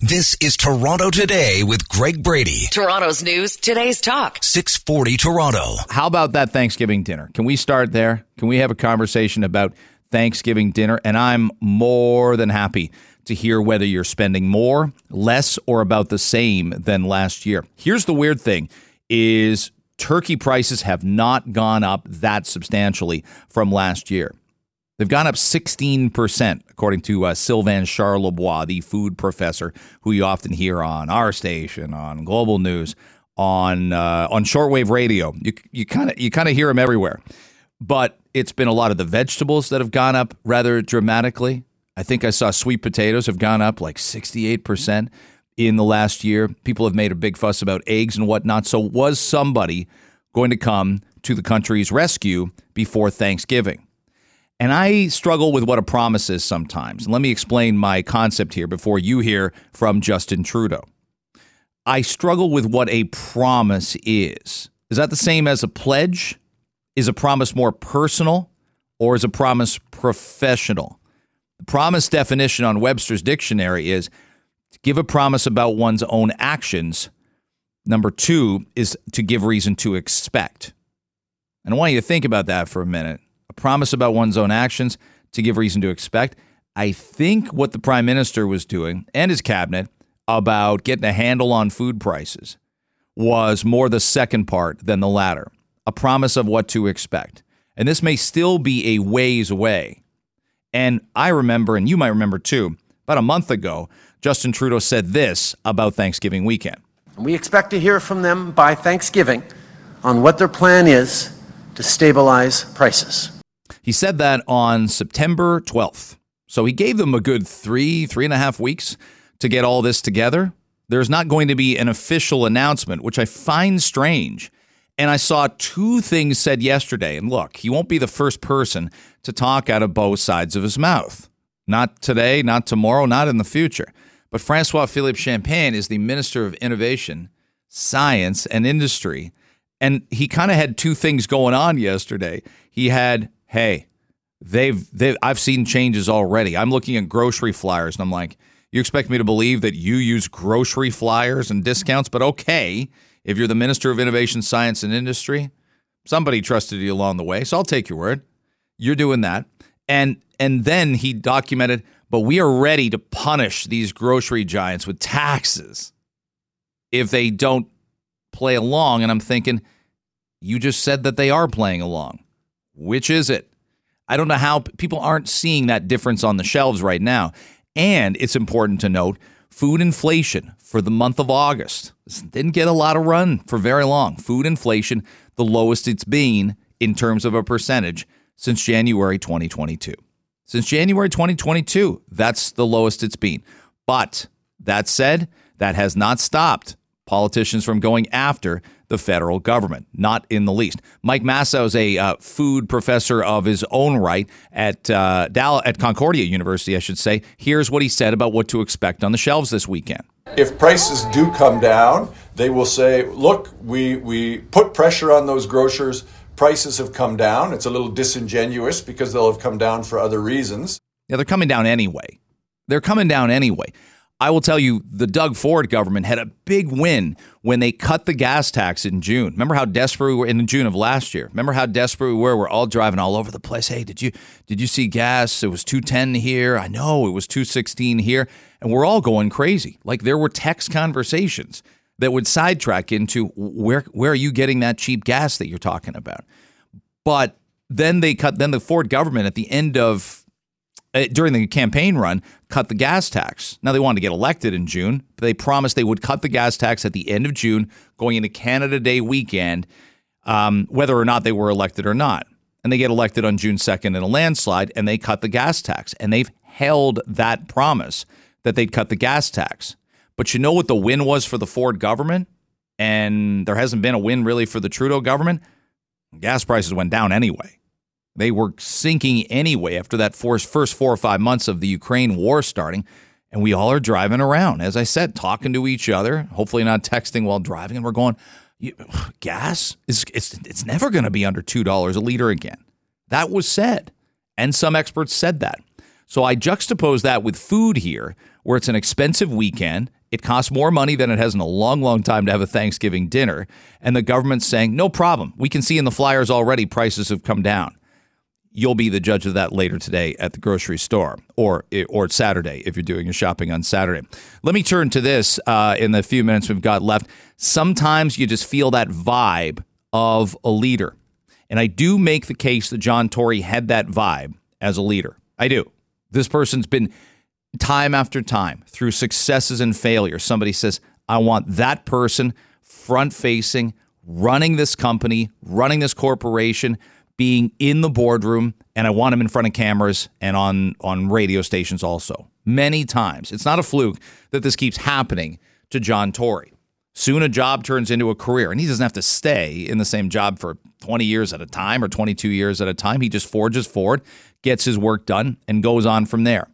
This is Toronto Today with Greg Brady. Toronto's news, today's talk. 640 Toronto. How about that Thanksgiving dinner? Can we start there? Can we have a conversation about Thanksgiving dinner? And I'm more than happy to hear whether you're spending more, less, or about the same than last year. Here's the weird thing is turkey prices have not gone up that substantially from last year. They've gone up 16%, according to uh, Sylvain Charlebois, the food professor who you often hear on our station, on Global News, on uh, on shortwave radio. You you kind of you kind of hear him everywhere. But it's been a lot of the vegetables that have gone up rather dramatically. I think I saw sweet potatoes have gone up like 68% in the last year. People have made a big fuss about eggs and whatnot. So was somebody going to come to the country's rescue before Thanksgiving? And I struggle with what a promise is sometimes. Let me explain my concept here before you hear from Justin Trudeau. I struggle with what a promise is. Is that the same as a pledge? Is a promise more personal or is a promise professional? The promise definition on Webster's dictionary is to give a promise about one's own actions. Number two is to give reason to expect. And I want you to think about that for a minute promise about one's own actions to give reason to expect. I think what the prime minister was doing and his cabinet about getting a handle on food prices was more the second part than the latter a promise of what to expect. And this may still be a ways away. And I remember, and you might remember too, about a month ago, Justin Trudeau said this about Thanksgiving weekend. We expect to hear from them by Thanksgiving on what their plan is to stabilize prices. He said that on September 12th. So he gave them a good three, three and a half weeks to get all this together. There's not going to be an official announcement, which I find strange. And I saw two things said yesterday. And look, he won't be the first person to talk out of both sides of his mouth. Not today, not tomorrow, not in the future. But Francois Philippe Champagne is the Minister of Innovation, Science, and Industry. And he kind of had two things going on yesterday. He had hey, they've they I've seen changes already. I'm looking at grocery flyers and I'm like, you expect me to believe that you use grocery flyers and discounts, but okay, if you're the Minister of Innovation, Science and Industry, somebody trusted you along the way, so I'll take your word. You're doing that. And and then he documented, but we are ready to punish these grocery giants with taxes if they don't play along and I'm thinking you just said that they are playing along. Which is it? I don't know how people aren't seeing that difference on the shelves right now. And it's important to note food inflation for the month of August didn't get a lot of run for very long. Food inflation, the lowest it's been in terms of a percentage since January 2022. Since January 2022, that's the lowest it's been. But that said, that has not stopped politicians from going after the federal government. Not in the least. Mike Massow is a uh, food professor of his own right at uh, Dal- at Concordia University, I should say. Here's what he said about what to expect on the shelves this weekend. If prices do come down, they will say, "Look, we we put pressure on those grocers." Prices have come down. It's a little disingenuous because they'll have come down for other reasons. Yeah, they're coming down anyway. They're coming down anyway. I will tell you, the Doug Ford government had a big win when they cut the gas tax in June. Remember how desperate we were in June of last year. Remember how desperate we were. We're all driving all over the place. Hey, did you did you see gas? It was two ten here. I know it was two sixteen here, and we're all going crazy. Like there were text conversations that would sidetrack into where where are you getting that cheap gas that you're talking about? But then they cut. Then the Ford government at the end of during the campaign run cut the gas tax. Now they wanted to get elected in June, but they promised they would cut the gas tax at the end of June, going into Canada Day weekend, um, whether or not they were elected or not. And they get elected on June 2nd in a landslide, and they cut the gas tax. And they've held that promise that they'd cut the gas tax. But you know what the win was for the Ford government? And there hasn't been a win really for the Trudeau government. Gas prices went down anyway. They were sinking anyway after that first four or five months of the Ukraine war starting. And we all are driving around, as I said, talking to each other, hopefully not texting while driving. And we're going, gas is it's, it's never going to be under $2 a liter again. That was said. And some experts said that. So I juxtapose that with food here, where it's an expensive weekend. It costs more money than it has in a long, long time to have a Thanksgiving dinner. And the government's saying, no problem. We can see in the flyers already prices have come down. You'll be the judge of that later today at the grocery store or, or Saturday if you're doing your shopping on Saturday. Let me turn to this uh, in the few minutes we've got left. Sometimes you just feel that vibe of a leader. And I do make the case that John Tory had that vibe as a leader. I do. This person's been time after time through successes and failures. Somebody says, I want that person front facing, running this company, running this corporation, being in the boardroom, and I want him in front of cameras and on, on radio stations also. Many times. It's not a fluke that this keeps happening to John Tory. Soon a job turns into a career, and he doesn't have to stay in the same job for 20 years at a time or 22 years at a time. He just forges forward, gets his work done, and goes on from there.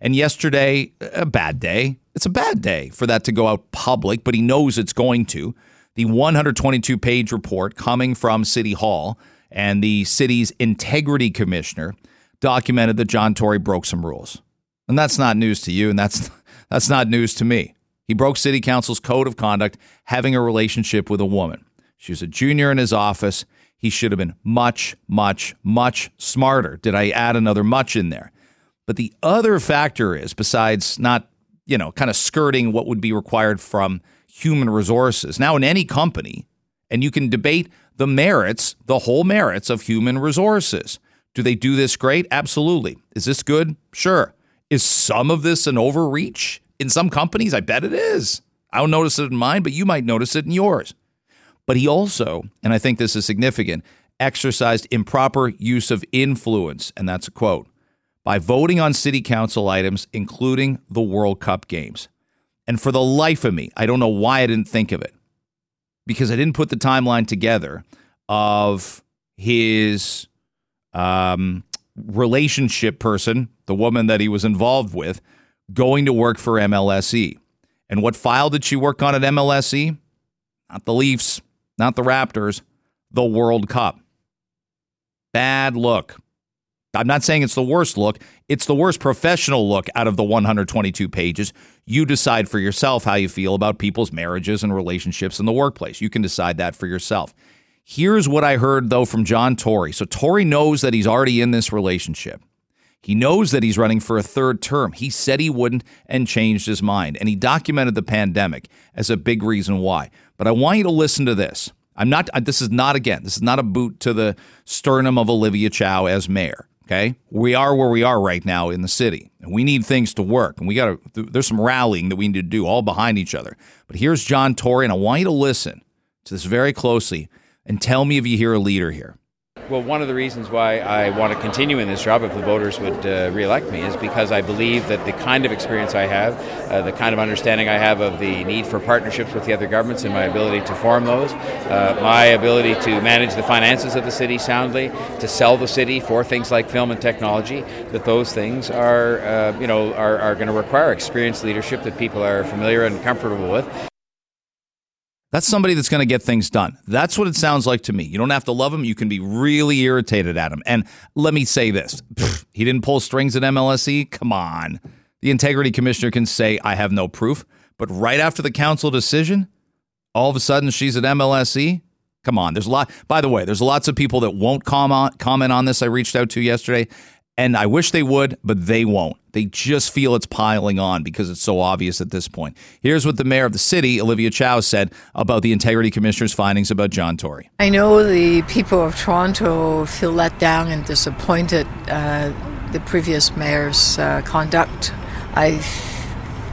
And yesterday, a bad day. It's a bad day for that to go out public, but he knows it's going to. The 122 page report coming from City Hall and the city's integrity commissioner documented that John Tory broke some rules. And that's not news to you, and that's that's not news to me. He broke city council's code of conduct having a relationship with a woman. She was a junior in his office. He should have been much, much, much smarter. Did I add another much in there? But the other factor is, besides not, you know, kind of skirting what would be required from human resources, now in any company, and you can debate the merits, the whole merits of human resources. Do they do this great? Absolutely. Is this good? Sure. Is some of this an overreach? in some companies, I bet it is. I don't notice it in mine, but you might notice it in yours. But he also, and I think this is significant, exercised improper use of influence, and that's a quote, by voting on city council items, including the World Cup games. And for the life of me, I don't know why I didn't think of it because I didn't put the timeline together of his um, relationship person, the woman that he was involved with, going to work for MLSE. And what file did she work on at MLSE? Not the Leafs, not the Raptors, the World Cup. Bad look. I'm not saying it's the worst look. It's the worst professional look out of the 122 pages. You decide for yourself how you feel about people's marriages and relationships in the workplace. You can decide that for yourself. Here's what I heard, though, from John Tory. So Tory knows that he's already in this relationship. He knows that he's running for a third term. He said he wouldn't and changed his mind. And he documented the pandemic as a big reason why. But I want you to listen to this. I'm not, this is not, again, this is not a boot to the sternum of Olivia Chow as mayor. Okay. We are where we are right now in the city. And we need things to work. And we got to, there's some rallying that we need to do all behind each other. But here's John Tory. And I want you to listen to this very closely and tell me if you hear a leader here. Well, one of the reasons why I want to continue in this job, if the voters would uh, re-elect me, is because I believe that the kind of experience I have, uh, the kind of understanding I have of the need for partnerships with the other governments and my ability to form those, uh, my ability to manage the finances of the city soundly, to sell the city for things like film and technology, that those things are, uh, you know, are, are going to require experienced leadership that people are familiar and comfortable with. That's somebody that's going to get things done. That's what it sounds like to me. You don't have to love him. You can be really irritated at him. And let me say this he didn't pull strings at MLSE. Come on. The integrity commissioner can say, I have no proof. But right after the council decision, all of a sudden she's at MLSE. Come on. There's a lot. By the way, there's lots of people that won't comment, comment on this. I reached out to yesterday. And I wish they would, but they won't. They just feel it's piling on because it's so obvious at this point. Here's what the mayor of the city, Olivia Chow, said about the integrity commissioner's findings about John Tory. I know the people of Toronto feel let down and disappointed uh, the previous mayor's uh, conduct. I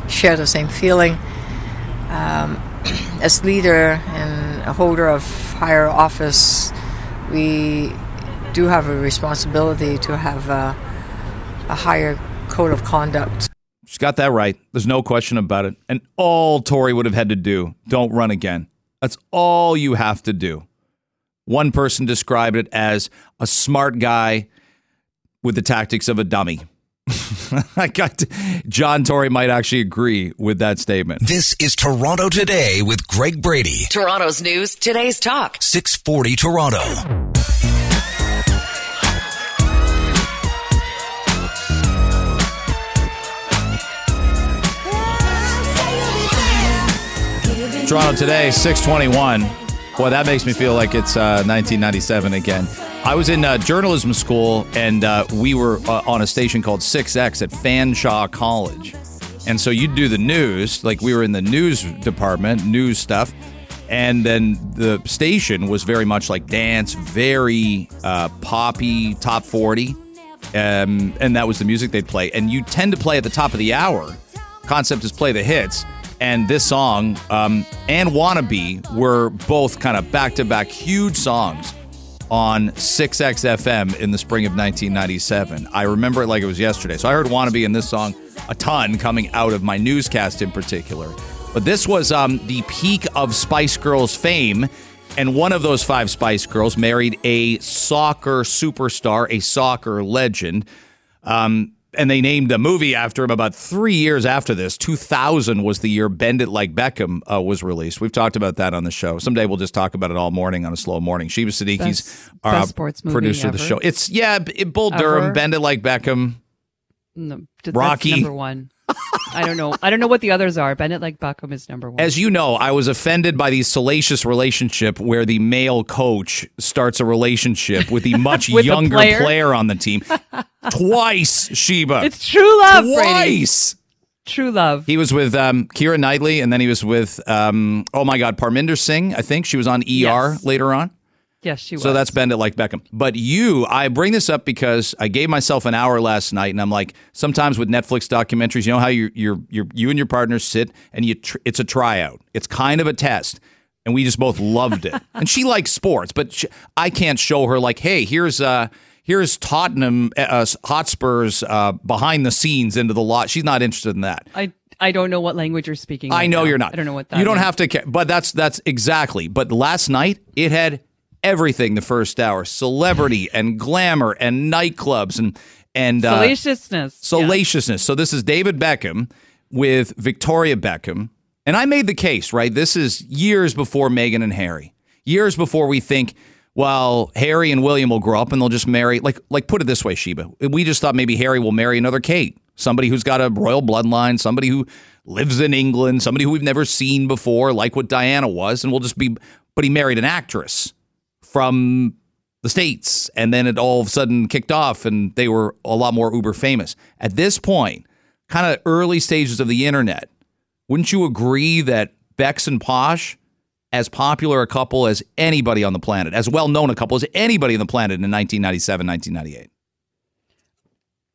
share the same feeling. Um, as leader and a holder of higher office, we do have a responsibility to have a, a higher code of conduct. She's got that right. There's no question about it. And all Tory would have had to do, don't run again. That's all you have to do. One person described it as a smart guy with the tactics of a dummy. I got to, John Tory might actually agree with that statement. This is Toronto Today with Greg Brady. Toronto's news, today's talk. 640 Toronto. Toronto today, 621. Boy, that makes me feel like it's uh, 1997 again. I was in uh, journalism school and uh, we were uh, on a station called 6X at Fanshawe College. And so you'd do the news, like we were in the news department, news stuff. And then the station was very much like dance, very uh, poppy, top 40. Um, and that was the music they'd play. And you tend to play at the top of the hour. Concept is play the hits and this song um, and Wannabe were both kind of back to back huge songs on 6XFM in the spring of 1997. I remember it like it was yesterday. So I heard Wannabe in this song a ton coming out of my newscast in particular. But this was um, the peak of Spice Girls fame. And one of those five Spice Girls married a soccer superstar, a soccer legend. Um, and they named a movie after him about three years after this. 2000 was the year Bend It Like Beckham uh, was released. We've talked about that on the show. Someday we'll just talk about it all morning on a slow morning. Sheba Siddiqui's Best- our best sports movie producer of the show. It's, yeah, it, Bull Durham, Ever. Bend It Like Beckham. No, Rocky. number one. I don't know. I don't know what the others are. Bend It Like Beckham is number one. As you know, I was offended by the salacious relationship where the male coach starts a relationship with the much With younger player? player on the team. Twice, Sheba. it's true love, Brady. Twice. True love. He was with um, Keira Knightley, and then he was with, um, oh my God, Parminder Singh. I think she was on ER Yes. later on. Yes, she was. So that's Bend It Like Beckham. But you, I bring this up because I gave myself an hour last night, and I'm like, sometimes with Netflix documentaries, you know how you you you you and your partner sit and you tr- it's a tryout. It's kind of a test. And we just both loved it. and she likes sports, but sh I can't show her like, hey, here's uh here's Tottenham uh, Hotspurs uh, behind the scenes into the lot. She's not interested in that. I I don't know what language you're speaking. I right know now. you're not. I don't know what that. You don't means. have to care, but that's that's exactly. But last night it had everything. The first hour, celebrity and glamour and nightclubs and and uh, salaciousness. Yeah. salaciousness. So this is David Beckham with Victoria Beckham, and I made the case. Right, this is years before Meghan and Harry. Years before we think. Well, Harry and William will grow up and they'll just marry. Like, like put it this way, Sheba. We just thought maybe Harry will marry another Kate, somebody who's got a royal bloodline, somebody who lives in England, somebody who we've never seen before, like what Diana was, and we'll just be. But he married an actress from the states, and then it all of a sudden kicked off, and they were a lot more uber famous. At this point, kind of early stages of the internet, wouldn't you agree that Bex and Posh, as popular a couple as anybody on the planet, as well known a couple as anybody on the planet in 1997, 1998?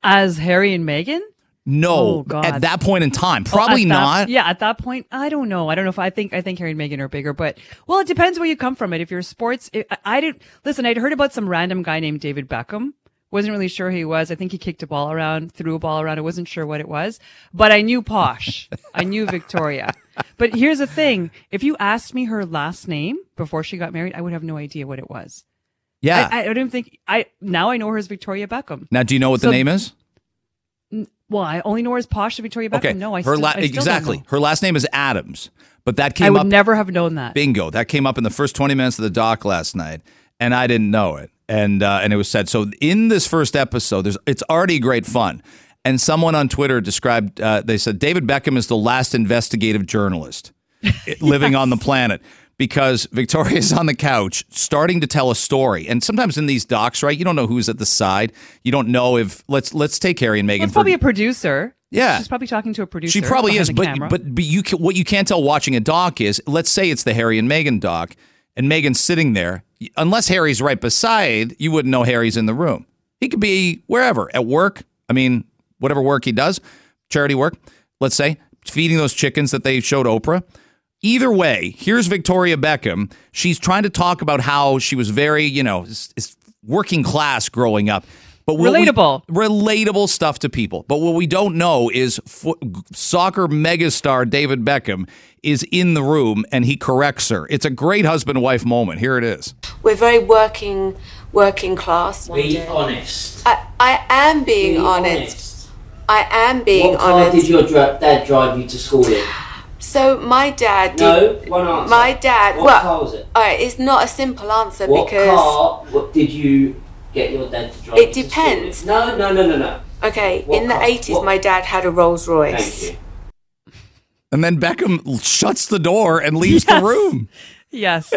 as Harry and Meghan. No, Oh, at that point in time, Oh, probably that- not. Yeah, at that point, I don't know. I don't know if I think I think Harry and Meghan are bigger, but well, it depends where you come from. It if you're sports, it, I, I didn't listen. I'd heard about some random guy named David Beckham. Wasn't really sure who he was. I think he kicked a ball around, threw a ball around. I wasn't sure what it was, but I knew Posh. I knew Victoria. But here's the thing: if you asked me her last name before she got married, I would have no idea what it was. Yeah. I, I don't think I now I know her as Victoria Beckham. now, do you know what So- the name is? Well, I only know her as Posh to Victoria Beckham. Okay. No, I her still, la- I still exactly. Her last name is Adams, but that came. I would up. never have known that. bingo. That came up in the first 20 minutes of the doc last night, and I didn't know it. And uh, and it was said. So in this first episode, there's it's already great fun. And someone on Twitter described. Uh, they said David Beckham is the last investigative journalist living on the planet because Victoria's on the couch starting to tell a story. And sometimes in these docs, right, you don't know who's at the side. You don't know if let's let's take Harry and Meghan. Well, it's for- probably a producer. Yeah. she's probably talking to a producer. she probably is, the but but but you can, what you can't tell watching a doc is let's say it's the Harry and Meghan doc, and Meghan's sitting there. Unless Harry's right beside, you wouldn't know Harry's in the room. He could be wherever at work. I mean, whatever work he does, charity work. Let's say feeding those chickens that they showed Oprah. Either way, here's Victoria Beckham. She's trying to talk about how she was very, you know, s- s- working class growing up. But what we- Relatable. relatable stuff to people. But what we don't know is fo- soccer megastar David Beckham is in the room and he corrects her. It's a great husband wife moment. Here it is. We're very working working class. Be honest. I, I am being Be honest. I am being honest. what car honest. did your dra- dad drive you to school in? So my dad did. No, one answer. My dad. What well, car was it? all right. It's not a simple answer What because. car what did you get your dad to drive It to depends. No, no, no, no, no. Okay, What in the eighties, my dad had a Rolls Royce. Thank you. And then Beckham shuts the door and leaves the room. Yes.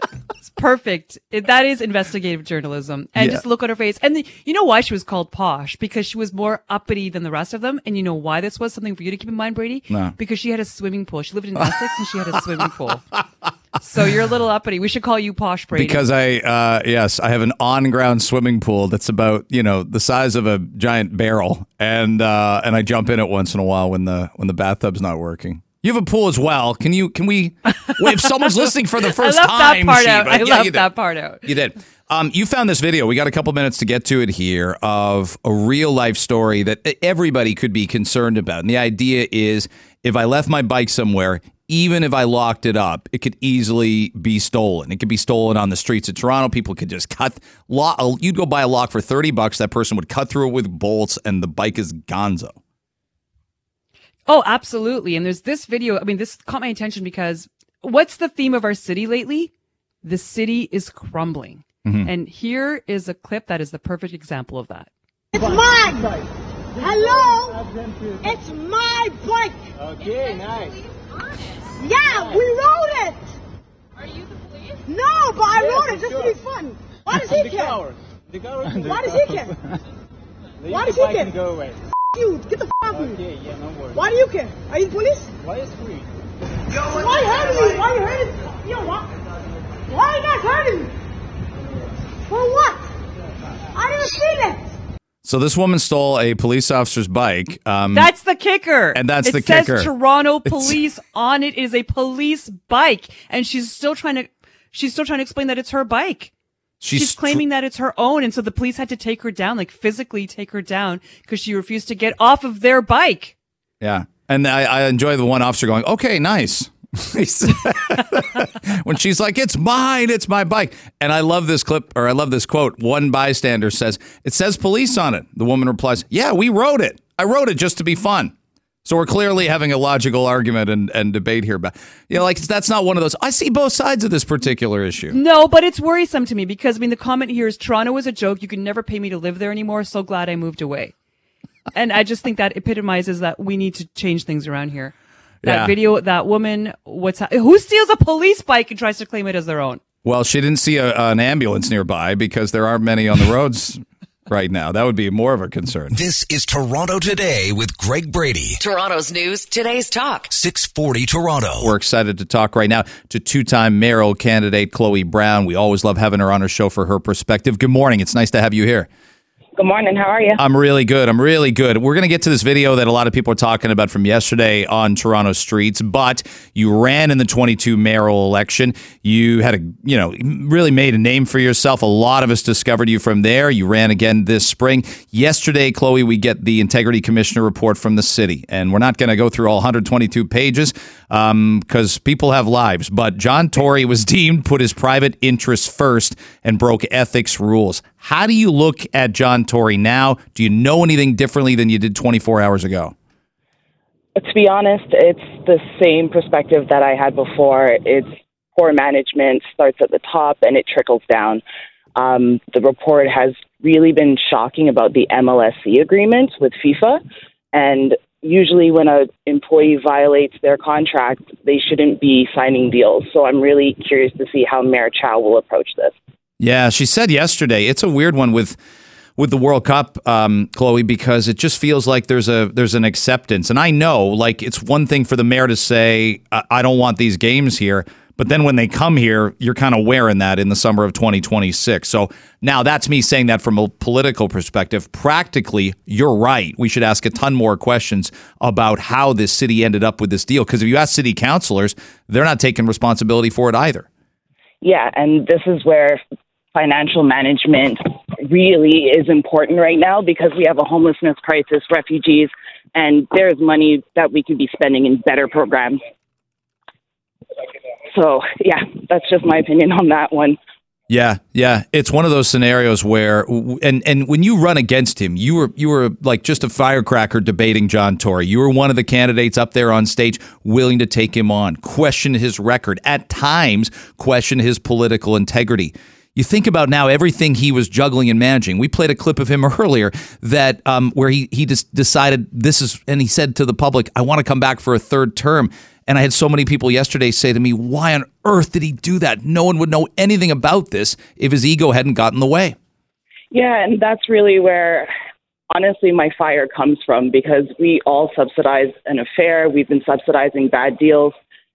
Perfect. It, that is investigative journalism. And Yeah. just look at her face. And the, you know why she was called posh? Because she was more uppity than the rest of them. And you know why this was something for you to keep in mind, Brady? No. Because she had a swimming pool. She lived in Essex and she had a swimming pool. So you're a little uppity. We should call you posh, Brady. Because I, uh, yes, I have an on-ground swimming pool that's about you know the size of a giant barrel, and uh, and I jump in it once in a while when the when the bathtub's not working. You have a pool as well. Can you? Can we? Wait, if someone's listening for the first I left time, that part Sheba- out. I Yeah, did. that part out. You did. Um, you found this video. We got a couple minutes to get to it here of a real life story that everybody could be concerned about. And the idea is if I left my bike somewhere, even if I locked it up, it could easily be stolen. It could be stolen on the streets of Toronto. People could just cut lock. You'd go buy a lock for 30 bucks. That person would cut through it with bolts and the bike is gonzo. Oh, absolutely. And there's this video. I mean, this caught my attention because what's the theme of our city lately? The city is crumbling. Mm-hmm. And here is a clip that is the perfect example of that. It's mine. Hello? It's my bike. Okay, nice. Yeah, we rode it. Are you the police? No, but I rode it just to be fun. Why does he the care? coward. The coward. Why does he care? Why does he bike care? go away. F- you, get the f- out of here. Yeah, no worries. Why do you care? Are you the police? Why is free? Why you hurting me? Why you hurting me? You know what? Why are you guys hurting me? For what? I didn't see it. So this woman stole a police officer's bike. Um, That's the kicker. And that's it the says kicker. Toronto It's- police on it is a police bike. And she's still trying to, she's still trying to explain that it's her bike. She's She's, claiming that it's her own. And so the police had to take her down, like physically take her down because she refused to get off of their bike. Yeah. And I, I enjoy the one officer going, okay, nice. When she's like, it's mine, it's my bike. And I love this clip, or I love this quote. One bystander says, it says police on it. The woman replies, yeah, we wrote it. I wrote it just to be fun. So we're clearly having a logical argument and, and debate here. But, you know, like, that's not one of those. I see both sides of this particular issue. No, but it's worrisome to me because, I mean, the comment here is Toronto is a joke. You can never pay me to live there anymore. So glad I moved away. and I just think that epitomizes that we need to change things around here. That Yeah. video, that woman, what's who steals a police bike and tries to claim it as their own? Well, she didn't see a, an ambulance nearby because there aren't many on the roads right now. That would be more of a concern. This is Toronto Today with Greg Brady. Toronto's news, today's talk. 640 Toronto. We're excited to talk right now to two time mayoral candidate Chloe Brown. We always love having her on our show for her perspective. Good morning. It's nice to have you here. Good morning. How are you? I'm really good. I'm really good. We're going to get to this video that a lot of people are talking about from yesterday on Toronto streets, but you ran in the 22 mayoral election. You had a, you know, really made a name for yourself. A lot of us discovered you from there. You ran again this spring. Yesterday, Chloe, we get the integrity commissioner report from the city, and we're not going to go through all 122 pages um, because people have lives. But John Tory was deemed put his private interests first and broke ethics rules. How do you look at John Tory now? Do you know anything differently than you did 24 hours ago? To be honest, it's the same perspective that I had before. It's poor management starts at the top and it trickles down. Um, the report has really been shocking about the MLSE agreement with FIFA, and usually when an employee violates their contract, they shouldn't be signing deals. So I'm really curious to see how Mayor Chow will approach this. Yeah, she said yesterday. It's a weird one with with the World Cup, um, Chloe, because it just feels like there's a there's an acceptance, and I know like it's one thing for the mayor to say I, I don't want these games here, but then when they come here, you're kind of wearing that in the summer of 2026. So now that's me saying that from a political perspective. Practically, you're right. We should ask a ton more questions about how this city ended up with this deal, because if you ask city councilors, they're not taking responsibility for it either. Yeah, and this is where financial management really is important right now because we have a homelessness crisis, refugees, and there's money that we could be spending in better programs. So, yeah, that's just my opinion on that one. Yeah, yeah, it's one of those scenarios where, and and when you run against him, you were you were like just a firecracker debating John Tory. You were one of the candidates up there on stage, willing to take him on, question his record, at times question his political integrity. You think about now everything he was juggling and managing. We played a clip of him earlier that um, where he he just decided this is, and he said to the public, "I want to come back for a third term." And I had so many people yesterday say to me, "Why on earth did he do that? No one would know anything about this if his ego hadn't gotten in the way." Yeah, and that's really where honestly my fire comes from because we all subsidize an affair. We've been subsidizing bad deals,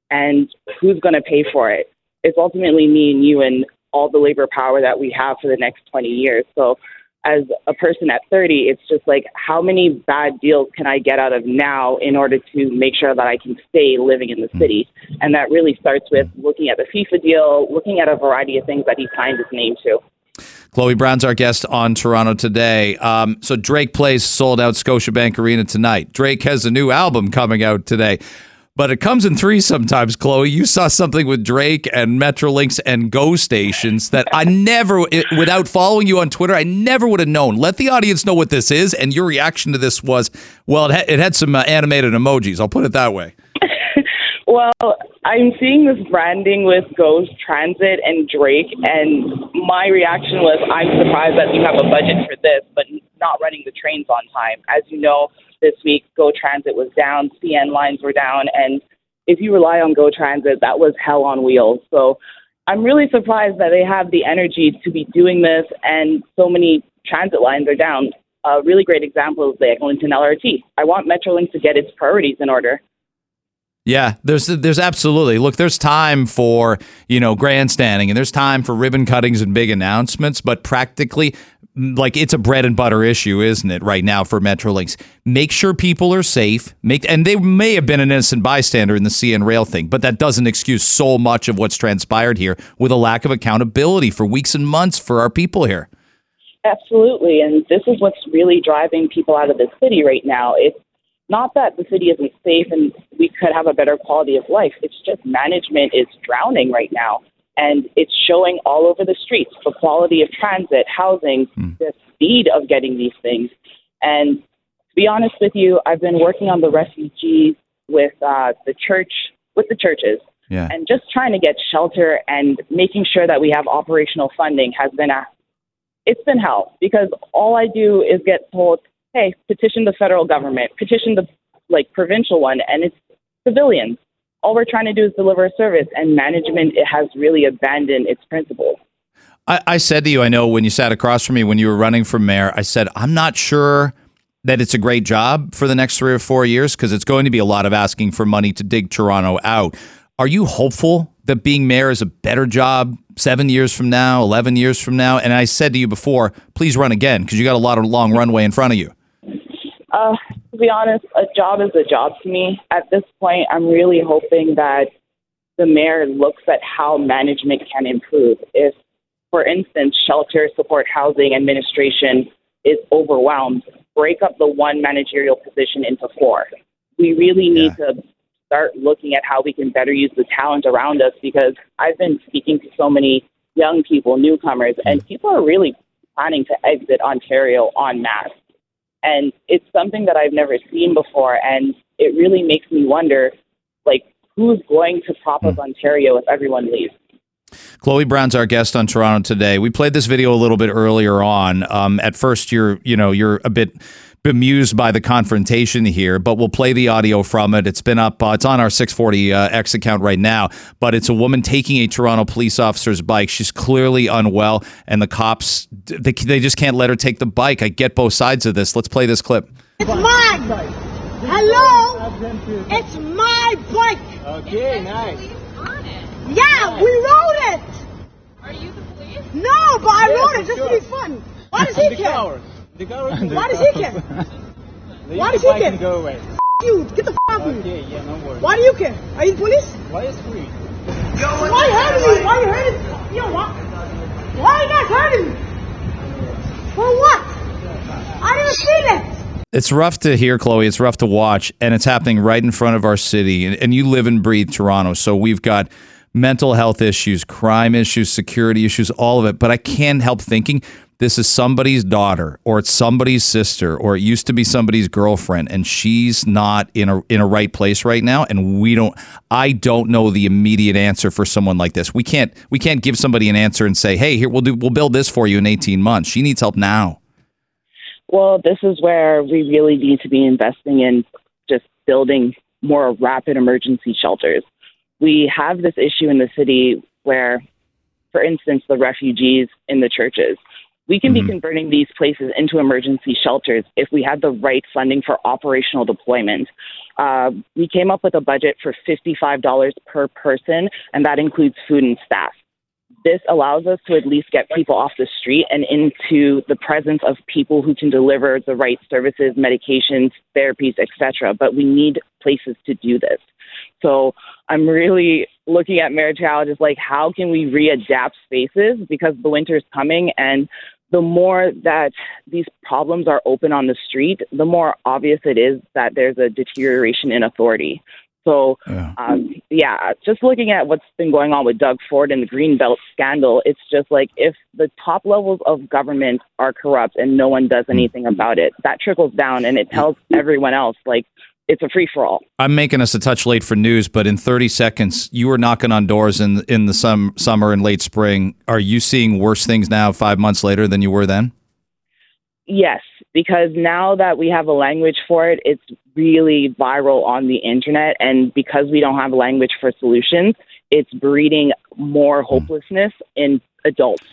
and who's going to pay for it? It's ultimately me and you and all the labor power that we have for the next 20 years. So, as a person at 30, it's just like, how many bad deals can I get out of now in order to make sure that I can stay living in the city? And that really starts with looking at the FIFA deal, looking at a variety of things that he signed his name to. Chloe Brown's our guest on Toronto today. Um, so Drake plays sold out Scotiabank Arena tonight. Drake has a new album coming out today. But it comes in threes sometimes, Chloe. You saw something with Drake and Metrolinx and Go stations that I never, it, without following you on Twitter, I never would have known. Let the audience know what this is. And your reaction to this was, well, it, ha- it had some uh, animated emojis. I'll put it that way. Well, I'm seeing this branding with Go's Transit and Drake, and my reaction was I'm surprised that you have a budget for this, but not running the trains on time. As you know, this week Go Transit was down, CN lines were down, and if you rely on Go Transit, that was hell on wheels. So I'm really surprised that they have the energy to be doing this, and so many transit lines are down. A really great example is the Eglinton LRT. I want Metrolinx to get its priorities in order. Yeah, there's there's absolutely look. There's time for you know grandstanding, and there's time for ribbon cuttings and big announcements. But practically, like it's a bread and butter issue, isn't it? Right now for Metrolinx, make sure people are safe. Make and they may have been an innocent bystander in the CN Rail thing, but that doesn't excuse so much of what's transpired here with a lack of accountability for weeks and months for our people here. Absolutely, and this is what's really driving people out of the city right now. It's not that the city isn't safe and we could have a better quality of life. It's just management is drowning right now. And it's showing all over the streets the quality of transit, housing, the speed of getting these things. And to be honest with you, I've been working on the refugees with uh, the church, with the churches, Yeah. and just trying to get shelter and making sure that we have operational funding has been a it's been hell because all I do is get told, "Hey, petition the federal government, petition the like provincial one," and it's civilians. All we're trying to do is deliver a service, and management it has really abandoned its principles. I, I said to you, I know when you sat across from me when you were running for mayor, I said, I'm not sure that it's a great job for the next three or four years because it's going to be a lot of asking for money to dig Toronto out. Are you hopeful that being mayor is a better job seven years from now, 11 years from now? And I said to you before, please run again because you got a lot of long runway in front of you. Uh, to be honest, a job is a job to me. At this point, I'm really hoping that the mayor looks at how management can improve. If, for instance, shelter, support housing administration is overwhelmed, break up the one managerial position into four. We really need to start looking at how we can better use the talent around us because I've been speaking to so many young people, newcomers, and mm. people are really planning to exit Ontario en masse. And it's something that I've never seen before, and it really makes me wonder, like, who's going to prop up Ontario if everyone leaves? Chloe Brown's our guest on Toronto today. We played this video a little bit earlier on. Um, at first, you're you know you're a bit bemused by the confrontation here, but we'll play the audio from it. It's been up. Uh, it's on our 640 uh, X account right now. But it's a woman taking a Toronto police officer's bike. She's clearly unwell, and the cops they, they just can't let her take the bike. I get both sides of this. Let's play this clip. It's mine. Hello? It's my bike. Okay, nice. Yeah, we rode it. Are you the police? No, but I rode it just to be fun. Why does he care? Coward. The coward. Why does he care? Why the does he care? and go away. F- you, get the f- out of me. Okay, yeah, no worries. Why do you care? Are you police? Why is free? Why you hurting me? Why you hurting me? You know what? Why are you guys hurting me? For what? I didn't see that. It's rough to hear, Chloe. It's rough to watch, and it's happening right in front of our city. And, and you live and breathe Toronto, so we've got mental health issues, crime issues, security issues, all of it. But I can't help thinking this is somebody's daughter or it's somebody's sister or it used to be somebody's girlfriend and she's not in a in a right place right now and we don't I don't know the immediate answer for someone like this. We can't we can't give somebody an answer and say, "Hey, here we'll do we'll build this for you in 18 months." She needs help now. Well, this is where we really need to be investing in just building more rapid emergency shelters. We have this issue in the city where, for instance, the refugees in the churches. We can be converting these places into emergency shelters if we had the right funding for operational deployment. Uh, we came up with a budget for $55 per person, and that includes food and staff this allows us to at least get people off the street and into the presence of people who can deliver the right services, medications, therapies, etc. But we need places to do this. So I'm really looking at marriage challenges like how can we readapt spaces because the winter is coming and the more that these problems are open on the street, the more obvious it is that there's a deterioration in authority. So, yeah. Um, yeah, just looking at what's been going on with Doug Ford and the Greenbelt scandal, it's just like if the top levels of government are corrupt and no one does anything about it, that trickles down and it tells everyone else, like, it's a free for all. I'm making us a touch late for news, but in 30 seconds, you were knocking on doors in in the sum, summer and late spring. Are you seeing worse things now, five months later, than you were then? Yes, because now that we have a language for it, it's really viral on the internet. And because we don't have a language for solutions, it's breeding more hmm. hopelessness in adults.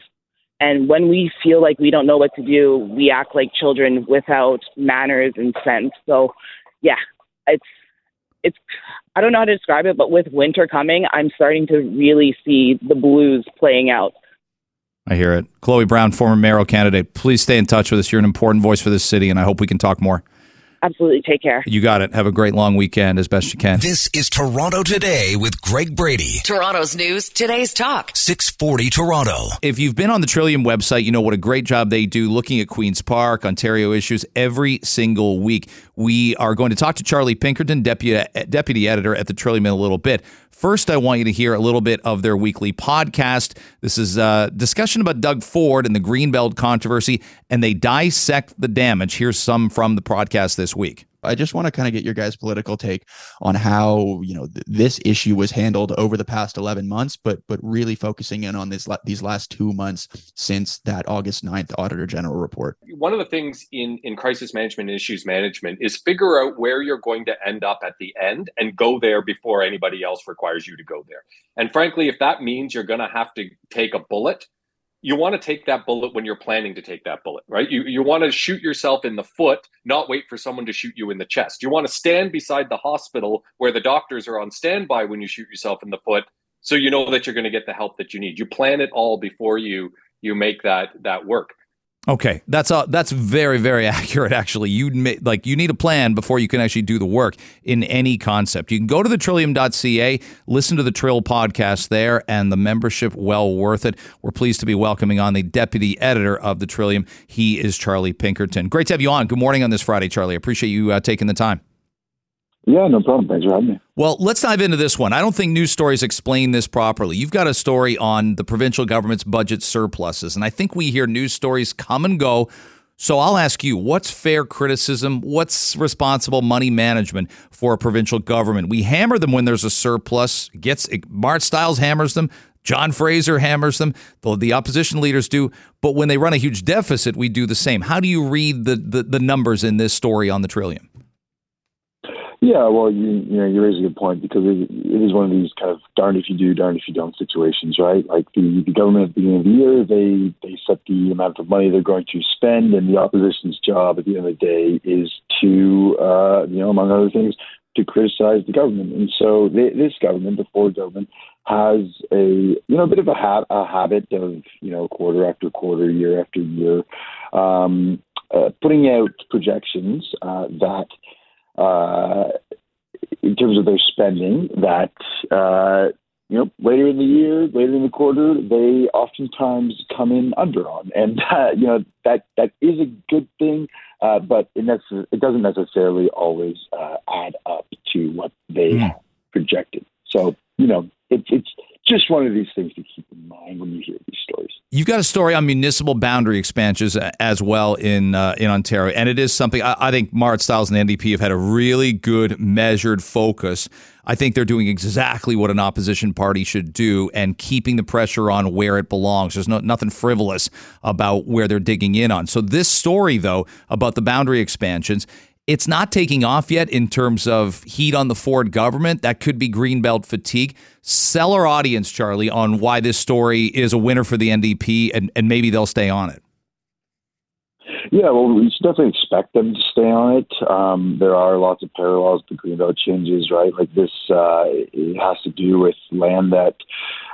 And when we feel like we don't know what to do, we act like children without manners and sense. So, yeah, it's it's I don't know how to describe it, but with winter coming, I'm starting to really see the blues playing out. I hear it. Chloe Brown, former mayoral candidate. Please stay in touch with us. You're an important voice for this city, and I hope we can talk more. Absolutely. Take care. You got it. Have a great long weekend as best you can. This is Toronto Today with Greg Brady. Toronto's news, today's talk. 640 Toronto. If you've been on the Trillium website, you know what a great job they do looking at Queen's Park, Ontario issues every single week. We are going to talk to Charlie Pinkerton, deputy, deputy editor at the Trillium in a little bit. First, I want you to hear a little bit of their weekly podcast. This is a discussion about Doug Ford and the Greenbelt controversy, and they dissect the damage. Here's some from the podcast this week. I just want to kind of get your guys' political take on how you know th- this issue was handled over the past 11 months, but but really focusing in on this la- these last two months since that August 9th Auditor General report. One of the things in in crisis management issues management is figure out where you're going to end up at the end and go there before anybody else requires you to go there. And frankly, if that means you're going to have to take a bullet you want to take that bullet when you're planning to take that bullet, right? You you want to shoot yourself in the foot, not wait for someone to shoot you in the chest. You want to stand beside the hospital where the doctors are on standby when you shoot yourself in the foot, so you know that you're going to get the help that you need. You plan it all before you you make that that work. Okay, that's uh, that's very very accurate. Actually, you like you need a plan before you can actually do the work in any concept. You can go to the trillium.ca, listen to the Trill podcast there, and the membership well worth it. We're pleased to be welcoming on the deputy editor of the Trillium. He is Charlie Pinkerton. Great to have you on. Good morning on this Friday, Charlie. Appreciate you uh, taking the time. Yeah, no problem. Thanks for having me. Well, let's dive into this one. I don't think news stories explain this properly. You've got a story on the provincial government's budget surpluses, and I think we hear news stories come and go. So I'll ask you, what's fair criticism? What's responsible money management for a provincial government? We hammer them when there's a surplus. Gets Marit Stiles hammers them. John Fraser hammers them. The, the opposition leaders do. But when they run a huge deficit, we do the same. How do you read the, the, the numbers in this story on the Trillium? Yeah, well, you you know you raise a good point because it, it is one of these kind of darn if you do, darn if you don't situations, right? Like the, the government at the beginning of the year, they they set the amount of money they're going to spend, and the opposition's job at the end of the day is to, uh, you know, among other things, to criticize the government. And so they, this government, the Ford government, has a you know a bit of a, ha- a habit of you know quarter after quarter, year after year, um, uh, putting out projections uh, that uh, in terms of their spending that uh, you know later in the year, later in the quarter, they oftentimes come in under on, and uh, you know that that is a good thing, uh, but it, nece- it doesn't necessarily always uh, add up to what they mm. projected. So you know it, it's just one of these things to keep in mind when you hear these stories. You've got a story on municipal boundary expansions uh, as well in uh, in Ontario, and it is something I, I think Marit Stiles and the NDP have had a really good measured focus. I think they're doing exactly what an opposition party should do and keeping the pressure on where it belongs. There's no, nothing frivolous about where they're digging in on. So this story, though, about the boundary expansions, it's not taking off yet in terms of heat on the Ford government. That could be greenbelt fatigue. Sell our audience, Charlie, on why this story is a winner for the NDP and, and maybe they'll stay on it. Yeah, well, we should definitely expect them to stay on it. Um, there are lots of parallels to greenbelt changes, right? Like this, uh, it has to do with land that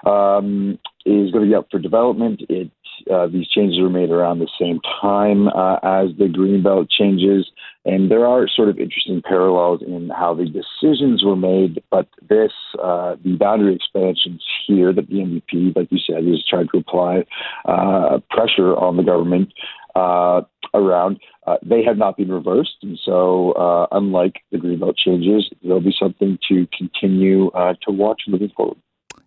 um, is going to be up for development. It uh, these changes were made around the same time uh, as the greenbelt changes, and there are sort of interesting parallels in how the decisions were made. But this, uh, the boundary expansions here that the NDP, like you said, is trying to apply uh, pressure on the government uh, around. Uh, they have not been reversed, and so unlike the greenbelt changes, there'll be something to continue to watch moving forward.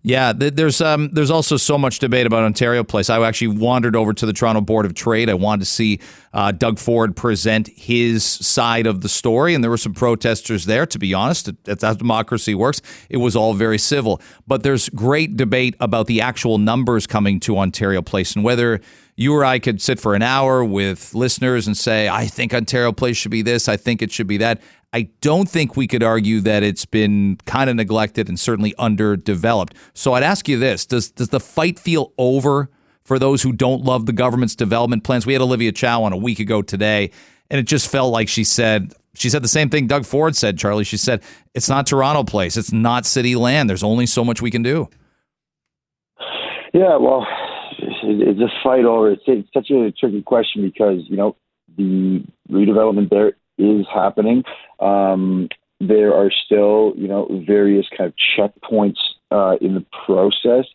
Yeah, there's um, there's also so much debate about Ontario Place. I actually wandered over to the Toronto Board of Trade. I wanted to see uh, Doug Ford present his side of the story, and there were some protesters there. To be honest, that's how democracy works. It was all very civil, but there's great debate about the actual numbers coming to Ontario Place and whether you or I could sit for an hour with listeners and say, I think Ontario Place should be this, I think it should be that. I don't think we could argue that it's been kind of neglected and certainly underdeveloped. So I'd ask you this Does, does the fight feel over for those who don't love the government's development plans? We had Olivia Chow on a week ago today, and it just felt like she said, she said the same thing Doug Ford said, Charlie. She said, it's not Toronto Place. It's not city land. There's only so much we can do. Yeah, well, it's a fight over. It's, it's such a tricky question because you know the redevelopment there is happening. Um, there are still you know various kind of checkpoints uh, in the process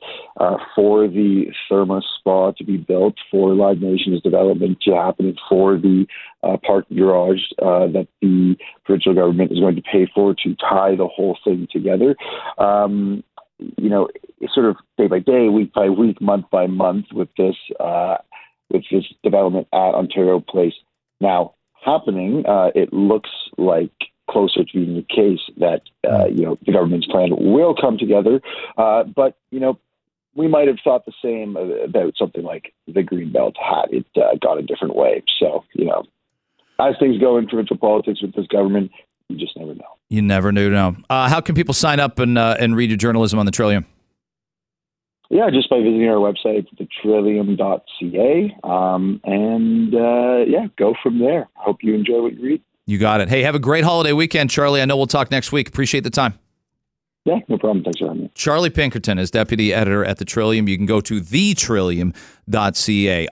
uh, for the Therme Spa to be built, for Live Nation's development to happen, for the uh, parking garage uh, that the provincial government is going to pay for to tie the whole thing together. Um, you know, sort of day by day, week by week, month by month with this uh, with this development at Ontario Place now happening. Uh, it looks like closer to being the case that uh, you know the government's plan will come together. Uh, but you know, we might have thought the same about something like the green belt had it uh, gone a different way. So you know, as things go in provincial politics with this government, you just never know. You never knew. No. Uh, how can people sign up and uh, and read your journalism on the Trillium? Yeah, just by visiting our website, thetrillium.ca, um, and uh, yeah, go from there. Hope you enjoy what you read. You got it. Hey, have a great holiday weekend, Charlie. I know we'll talk next week. Appreciate the time. Yeah, no problem. Thanks for having me. Charlie Pinkerton is deputy editor at the Trillium. You can go to thetrillium.ca.